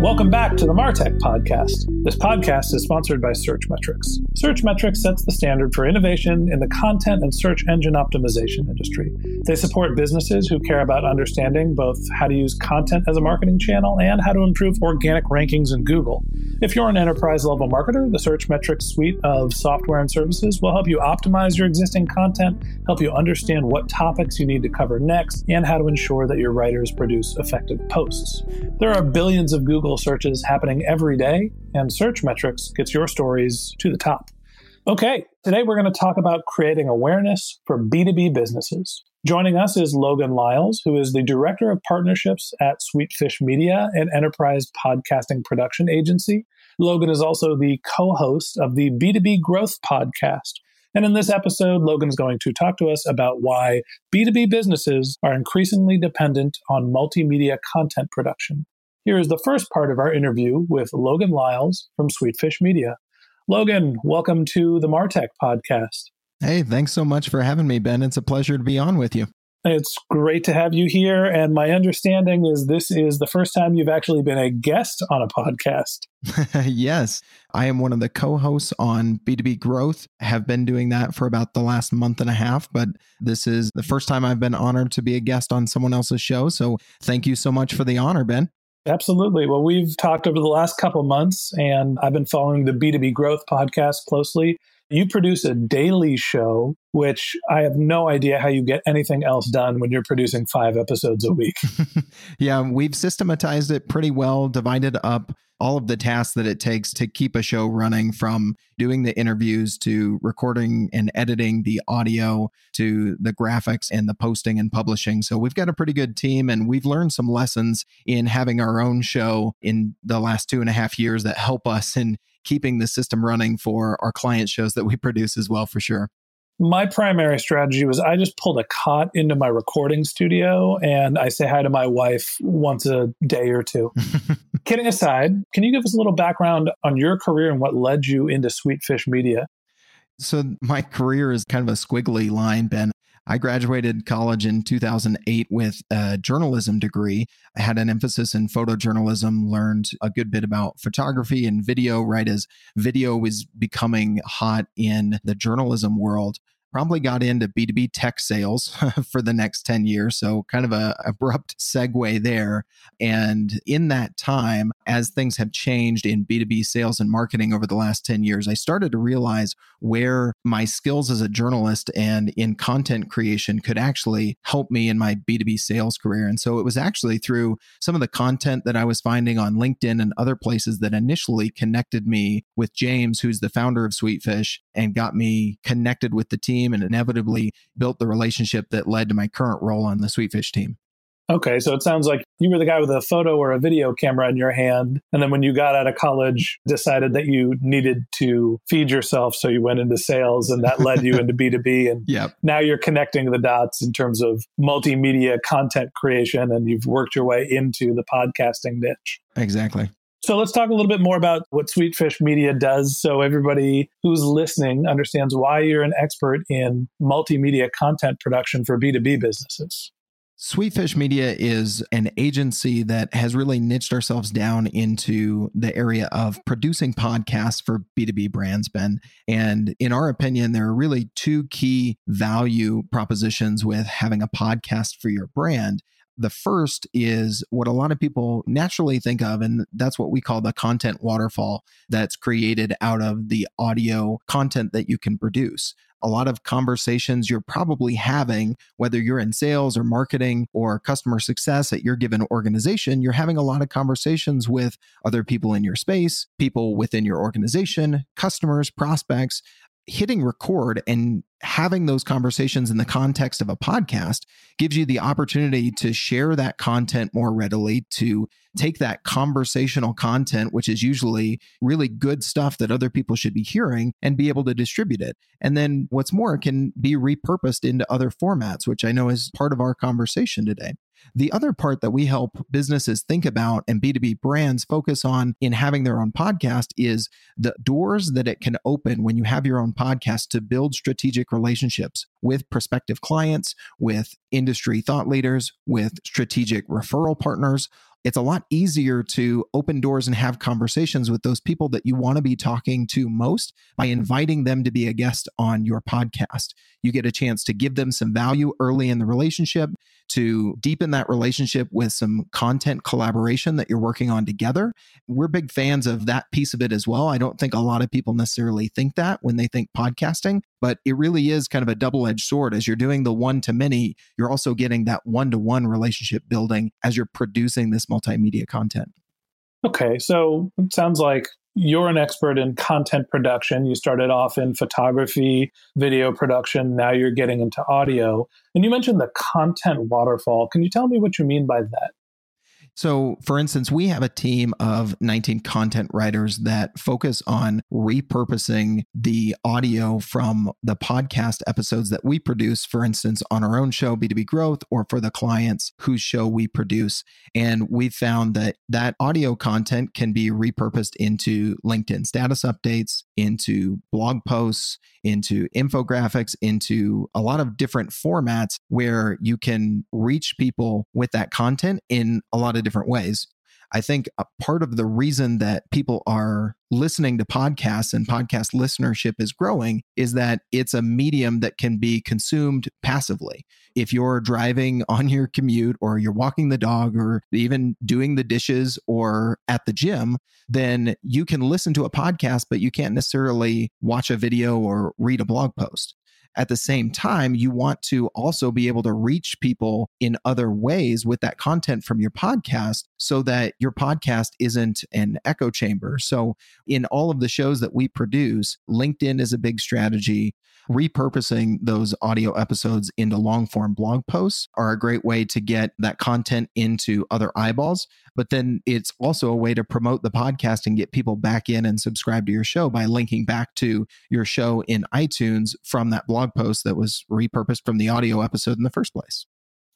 Welcome back to the Martech Podcast. This podcast is sponsored by Searchmetrics. Searchmetrics sets the standard for innovation in the content and search engine optimization industry. They support businesses who care about understanding both how to use content as a marketing channel and how to improve organic rankings in Google. If you're an enterprise level marketer, the Searchmetrics suite of software and services will help you optimize your existing content, help you understand what topics you need to cover next, and how to ensure that your writers produce effective posts. There are billions of Google searches happening every day, and Searchmetrics gets your stories to the top. Okay, today we're going to talk about creating awareness for B2B businesses. Joining us is Logan Lyles, who is the Director of Partnerships at Sweetfish Media, an enterprise podcasting production agency. Logan is also the co host of the B2B Growth podcast. And in this episode, Logan is going to talk to us about why B2B businesses are increasingly dependent on multimedia content production. Here is the first part of our interview with Logan Lyles from Sweetfish Media. Logan, welcome to the Martech podcast. Hey, thanks so much for having me, Ben. It's a pleasure to be on with you. It's great to have you here. And my understanding is this is the first time you've actually been a guest on a podcast. yes. I am one of the co hosts on B2B Growth. Have been doing that for about the last month and a half, but this is the first time I've been honored to be a guest on someone else's show. So thank you so much for the honor, Ben. Absolutely. Well, we've talked over the last couple months, and I've been following the B2B Growth podcast closely. You produce a daily show, which I have no idea how you get anything else done when you're producing five episodes a week. yeah, we've systematized it pretty well, divided up all of the tasks that it takes to keep a show running from doing the interviews to recording and editing the audio to the graphics and the posting and publishing. So we've got a pretty good team and we've learned some lessons in having our own show in the last two and a half years that help us in keeping the system running for our client shows that we produce as well, for sure. My primary strategy was I just pulled a cot into my recording studio and I say hi to my wife once a day or two. Kidding aside, can you give us a little background on your career and what led you into Sweetfish Media? So, my career is kind of a squiggly line, Ben. I graduated college in 2008 with a journalism degree. I had an emphasis in photojournalism, learned a good bit about photography and video right as video was becoming hot in the journalism world probably got into B2B tech sales for the next 10 years. So, kind of a abrupt segue there. And in that time, as things have changed in B2B sales and marketing over the last 10 years, I started to realize where my skills as a journalist and in content creation could actually help me in my B2B sales career. And so, it was actually through some of the content that I was finding on LinkedIn and other places that initially connected me with James, who's the founder of Sweetfish, and got me connected with the team team and inevitably built the relationship that led to my current role on the Sweetfish team. Okay, so it sounds like you were the guy with a photo or a video camera in your hand. And then when you got out of college, decided that you needed to feed yourself. So you went into sales and that led you into B2B. And yep. now you're connecting the dots in terms of multimedia content creation and you've worked your way into the podcasting niche. Exactly. So let's talk a little bit more about what Sweetfish Media does so everybody who's listening understands why you're an expert in multimedia content production for B2B businesses. Sweetfish Media is an agency that has really niched ourselves down into the area of producing podcasts for B2B brands, Ben. And in our opinion, there are really two key value propositions with having a podcast for your brand. The first is what a lot of people naturally think of, and that's what we call the content waterfall that's created out of the audio content that you can produce a lot of conversations you're probably having, whether you're in sales or marketing or customer success at your given organization, you're having a lot of conversations with other people in your space, people within your organization, customers, prospects. Hitting record and having those conversations in the context of a podcast gives you the opportunity to share that content more readily, to take that conversational content, which is usually really good stuff that other people should be hearing, and be able to distribute it. And then what's more, it can be repurposed into other formats, which I know is part of our conversation today. The other part that we help businesses think about and B2B brands focus on in having their own podcast is the doors that it can open when you have your own podcast to build strategic relationships with prospective clients, with industry thought leaders, with strategic referral partners, it's a lot easier to open doors and have conversations with those people that you want to be talking to most by inviting them to be a guest on your podcast. You get a chance to give them some value early in the relationship, to deepen that relationship with some content collaboration that you're working on together. We're big fans of that piece of it as well. I don't think a lot of people necessarily think that when they think podcasting, but it really is kind of a double edged sword. As you're doing the one to many, you're also getting that one to one relationship building as you're producing this multimedia content. Okay, so it sounds like you're an expert in content production. You started off in photography, video production. Now you're getting into audio. And you mentioned the content waterfall. Can you tell me what you mean by that? So, for instance, we have a team of 19 content writers that focus on repurposing the audio from the podcast episodes that we produce, for instance, on our own show, B2B Growth, or for the clients whose show we produce. And we found that that audio content can be repurposed into LinkedIn status updates, into blog posts, into infographics, into a lot of different formats where you can reach people with that content in a lot of different ways. I think a part of the reason that people are listening to podcasts and podcast listenership is growing is that it's a medium that can be consumed passively. If you're driving on your commute or you're walking the dog or even doing the dishes or at the gym, then you can listen to a podcast, but you can't necessarily watch a video or read a blog post. At the same time, you want to also be able to reach people in other ways with that content from your podcast so that your podcast isn't an echo chamber. So, in all of the shows that we produce, LinkedIn is a big strategy repurposing those audio episodes into long form blog posts are a great way to get that content into other eyeballs. But then it's also a way to promote the podcast and get people back in and subscribe to your show by linking back to your show in iTunes from that blog post that was repurposed from the audio episode in the first place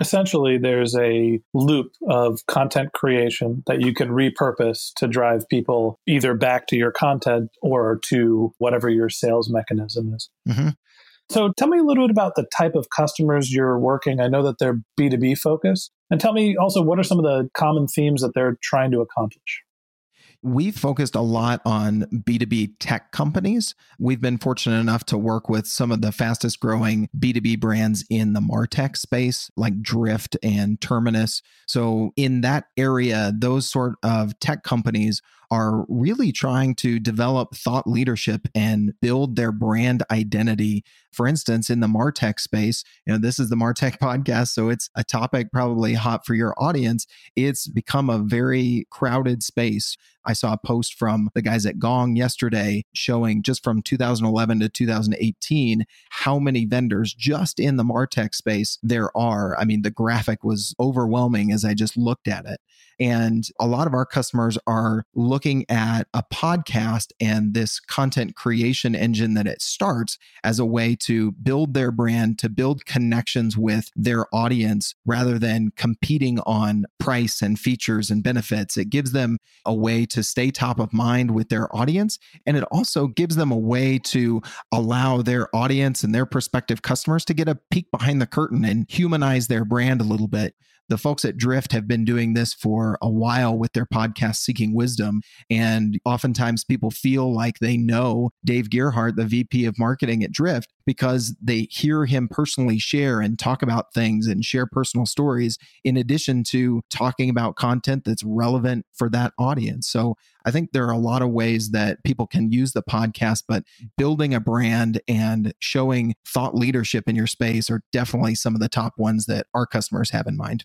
essentially there's a loop of content creation that you can repurpose to drive people either back to your content or to whatever your sales mechanism is. Mm-hmm. So tell me a little bit about the type of customers you're working. I know that they're B2B focused. And tell me also what are some of the common themes that they're trying to accomplish? We've focused a lot on B2B tech companies. We've been fortunate enough to work with some of the fastest growing B2B brands in the Martech space, like Drift and Terminus. So, in that area, those sort of tech companies are really trying to develop thought leadership and build their brand identity. For instance, in the Martech space, you know, this is the Martech podcast, so it's a topic probably hot for your audience. It's become a very crowded space. I saw a post from the guys at Gong yesterday showing just from 2011 to 2018 how many vendors just in the Martech space there are. I mean, the graphic was overwhelming as I just looked at it. And a lot of our customers are looking at a podcast and this content creation engine that it starts as a way to build their brand, to build connections with their audience rather than competing on price and features and benefits. It gives them a way to stay top of mind with their audience. And it also gives them a way to allow their audience and their prospective customers to get a peek behind the curtain and humanize their brand a little bit the folks at Drift have been doing this for a while with their podcast, Seeking Wisdom. And oftentimes people feel like they know Dave Gerhardt, the VP of marketing at Drift, because they hear him personally share and talk about things and share personal stories, in addition to talking about content that's relevant for that audience. So I think there are a lot of ways that people can use the podcast, but building a brand and showing thought leadership in your space are definitely some of the top ones that our customers have in mind.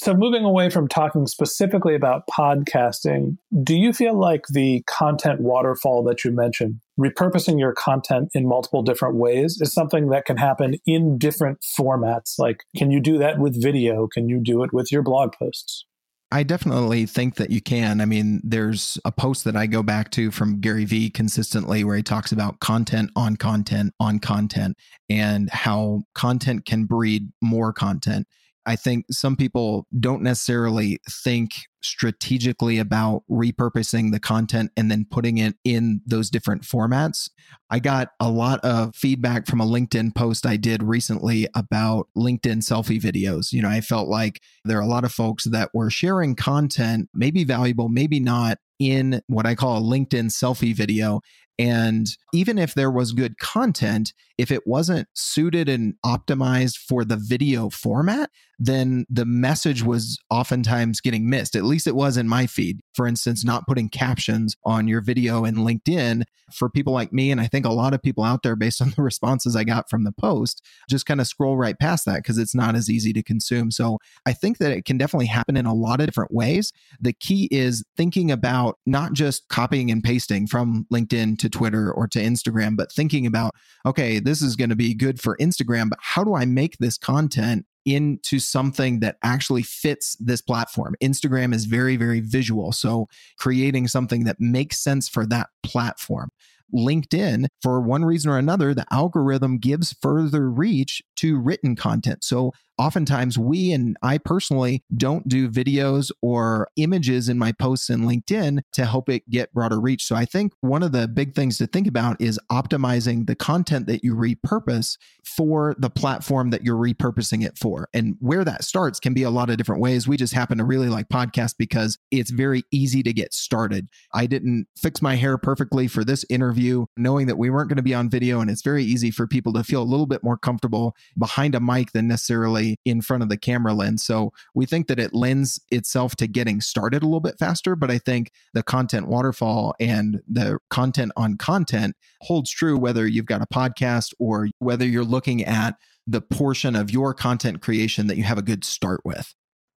So, moving away from talking specifically about podcasting, do you feel like the content waterfall that you mentioned, repurposing your content in multiple different ways, is something that can happen in different formats? Like, can you do that with video? Can you do it with your blog posts? I definitely think that you can. I mean, there's a post that I go back to from Gary Vee consistently where he talks about content on content on content and how content can breed more content. I think some people don't necessarily think strategically about repurposing the content and then putting it in those different formats. I got a lot of feedback from a LinkedIn post I did recently about LinkedIn selfie videos. You know, I felt like there are a lot of folks that were sharing content, maybe valuable, maybe not, in what I call a LinkedIn selfie video. And even if there was good content, if it wasn't suited and optimized for the video format, then the message was oftentimes getting missed. Least it was in my feed. For instance, not putting captions on your video in LinkedIn for people like me. And I think a lot of people out there, based on the responses I got from the post, just kind of scroll right past that because it's not as easy to consume. So I think that it can definitely happen in a lot of different ways. The key is thinking about not just copying and pasting from LinkedIn to Twitter or to Instagram, but thinking about, okay, this is going to be good for Instagram, but how do I make this content into something that actually fits this platform. Instagram is very, very visual. So creating something that makes sense for that platform. LinkedIn, for one reason or another, the algorithm gives further reach to written content. So oftentimes we and I personally don't do videos or images in my posts in LinkedIn to help it get broader reach. So I think one of the big things to think about is optimizing the content that you repurpose for the platform that you're repurposing it for. And where that starts can be a lot of different ways. We just happen to really like podcasts because it's very easy to get started. I didn't fix my hair perfectly for this interview, knowing that we weren't going to be on video. And it's very easy for people to feel a little bit more comfortable behind a mic than necessarily in front of the camera lens. So we think that it lends itself to getting started a little bit faster. But I think the content waterfall and the content on content holds true whether you've got a podcast or whether you're looking at the portion of your content creation that you have a good start with.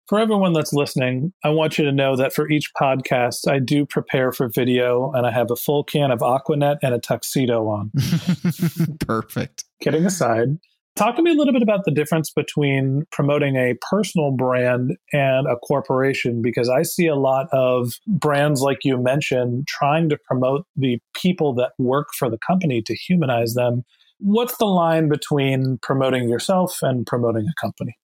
For everyone that's listening, I want you to know that for each podcast, I do prepare for video and I have a full can of Aquanet and a tuxedo on. Perfect. Kidding aside, talk to me a little bit about the difference between promoting a personal brand and a corporation because I see a lot of brands, like you mentioned, trying to promote the people that work for the company to humanize them. What's the line between promoting yourself and promoting a company?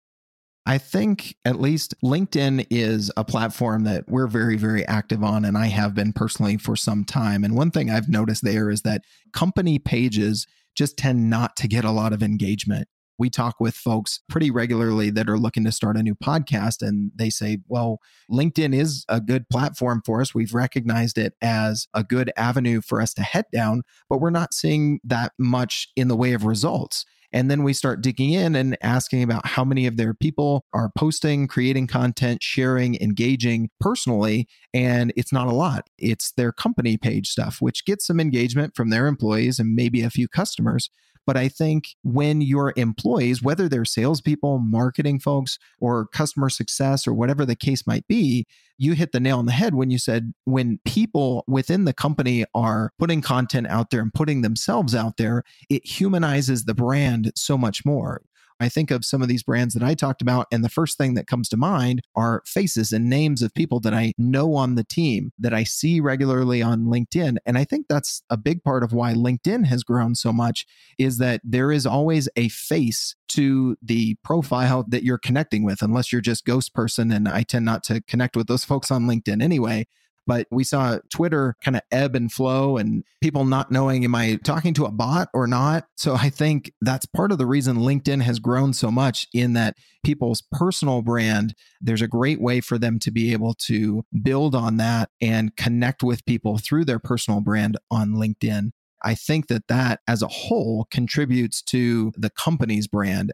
I think at least LinkedIn is a platform that we're very, very active on, and I have been personally for some time. And one thing I've noticed there is that company pages just tend not to get a lot of engagement. We talk with folks pretty regularly that are looking to start a new podcast, and they say, Well, LinkedIn is a good platform for us. We've recognized it as a good avenue for us to head down, but we're not seeing that much in the way of results. And then we start digging in and asking about how many of their people are posting, creating content, sharing, engaging personally. And it's not a lot. It's their company page stuff, which gets some engagement from their employees and maybe a few customers. But I think when your employees, whether they're salespeople, marketing folks, or customer success, or whatever the case might be, you hit the nail on the head when you said when people within the company are putting content out there and putting themselves out there, it humanizes the brand so much more. I think of some of these brands that I talked about, and the first thing that comes to mind are faces and names of people that I know on the team that I see regularly on LinkedIn. And I think that's a big part of why LinkedIn has grown so much is that there is always a face to the profile that you're connecting with, unless you're just ghost person. And I tend not to connect with those folks on LinkedIn anyway. But we saw Twitter kind of ebb and flow and people not knowing, am I talking to a bot or not? So I think that's part of the reason LinkedIn has grown so much in that people's personal brand, there's a great way for them to be able to build on that and connect with people through their personal brand on LinkedIn. I think that that as a whole contributes to the company's brand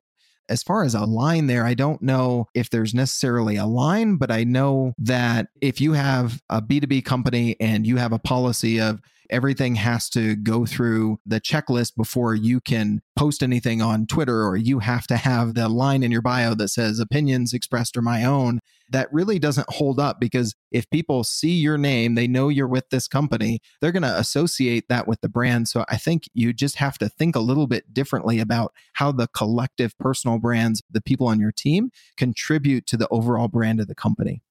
as far as a line there, I don't know if there's necessarily a line, but I know that if you have a B2B company and you have a policy of everything has to go through the checklist before you can post anything on Twitter, or you have to have the line in your bio that says opinions expressed are my own. That really doesn't hold up because if people see your name, they know you're with this company, they're going to associate that with the brand. So I think you just have to think a little bit differently about how the collective personal brands, the people on your team, contribute to the overall brand of the company.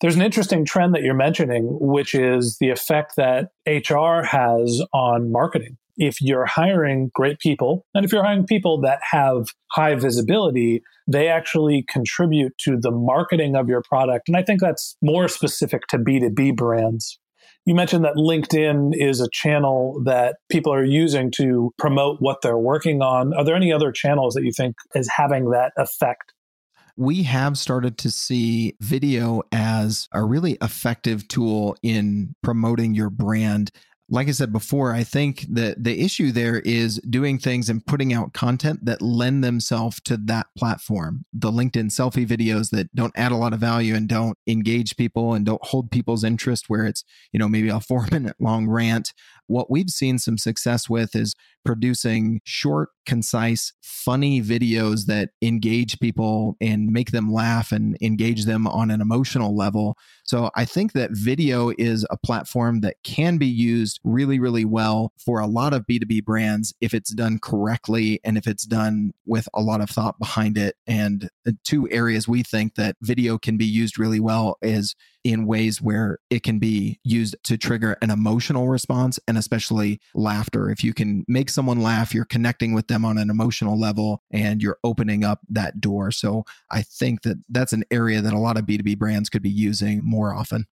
There's an interesting trend that you're mentioning, which is the effect that HR has on marketing. If you're hiring great people, and if you're hiring people that have high visibility, they actually contribute to the marketing of your product. And I think that's more specific to B2B brands. You mentioned that LinkedIn is a channel that people are using to promote what they're working on. Are there any other channels that you think is having that effect? We have started to see video as a really effective tool in promoting your brand like I said before, I think that the issue there is doing things and putting out content that lend themselves to that platform. The LinkedIn selfie videos that don't add a lot of value and don't engage people and don't hold people's interest, where it's, you know, maybe a four minute long rant. What we've seen some success with is producing short, concise, funny videos that engage people and make them laugh and engage them on an emotional level. So I think that video is a platform that can be used really, really well for a lot of B2B brands if it's done correctly and if it's done with a lot of thought behind it. And uh, two areas we think that video can be used really well is in ways where it can be used to trigger an emotional response and especially laughter. If you can make someone laugh, you're connecting with them on an emotional level and you're opening up that door. So I think that that's an area that a lot of B2B brands could be using more often.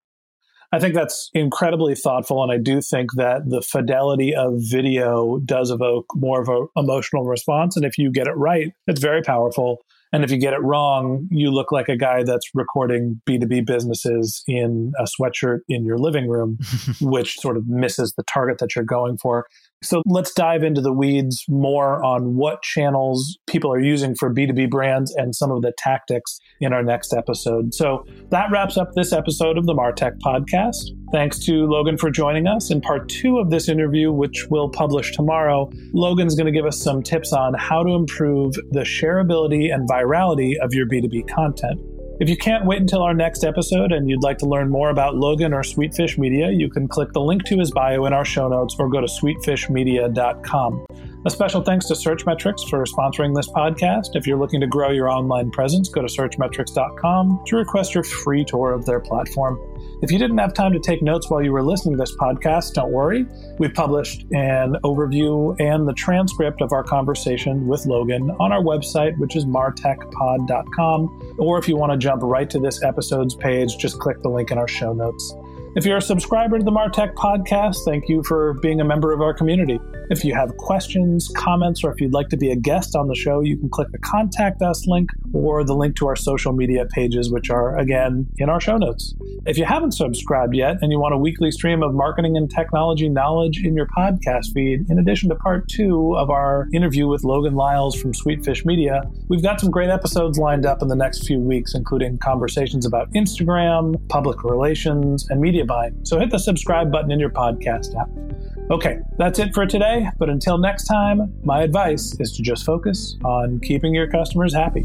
I think that's incredibly thoughtful. And I do think that the fidelity of video does evoke more of an emotional response. And if you get it right, it's very powerful. And if you get it wrong, you look like a guy that's recording B2B businesses in a sweatshirt in your living room, which sort of misses the target that you're going for. So let's dive into the weeds more on what channels people are using for B2B brands and some of the tactics in our next episode. So that wraps up this episode of the Martech podcast. Thanks to Logan for joining us. In part two of this interview, which we'll publish tomorrow, Logan's going to give us some tips on how to improve the shareability and virality of your B2B content. If you can't wait until our next episode and you'd like to learn more about Logan or Sweetfish Media, you can click the link to his bio in our show notes or go to sweetfishmedia.com. A special thanks to Searchmetrics for sponsoring this podcast. If you're looking to grow your online presence, go to searchmetrics.com to request your free tour of their platform. If you didn't have time to take notes while you were listening to this podcast, don't worry. We published an overview and the transcript of our conversation with Logan on our website, which is martechpod.com. Or if you want to jump right to this episode's page, just click the link in our show notes. If you're a subscriber to the Martech podcast, thank you for being a member of our community. If you have questions, comments, or if you'd like to be a guest on the show, you can click the contact us link or the link to our social media pages, which are again in our show notes. If you haven't subscribed yet and you want a weekly stream of marketing and technology knowledge in your podcast feed, in addition to part two of our interview with Logan Lyles from Sweetfish Media, we've got some great episodes lined up in the next few weeks, including conversations about Instagram, public relations, and media buying. So hit the subscribe button in your podcast app. Okay, that's it for today. But until next time, my advice is to just focus on keeping your customers happy.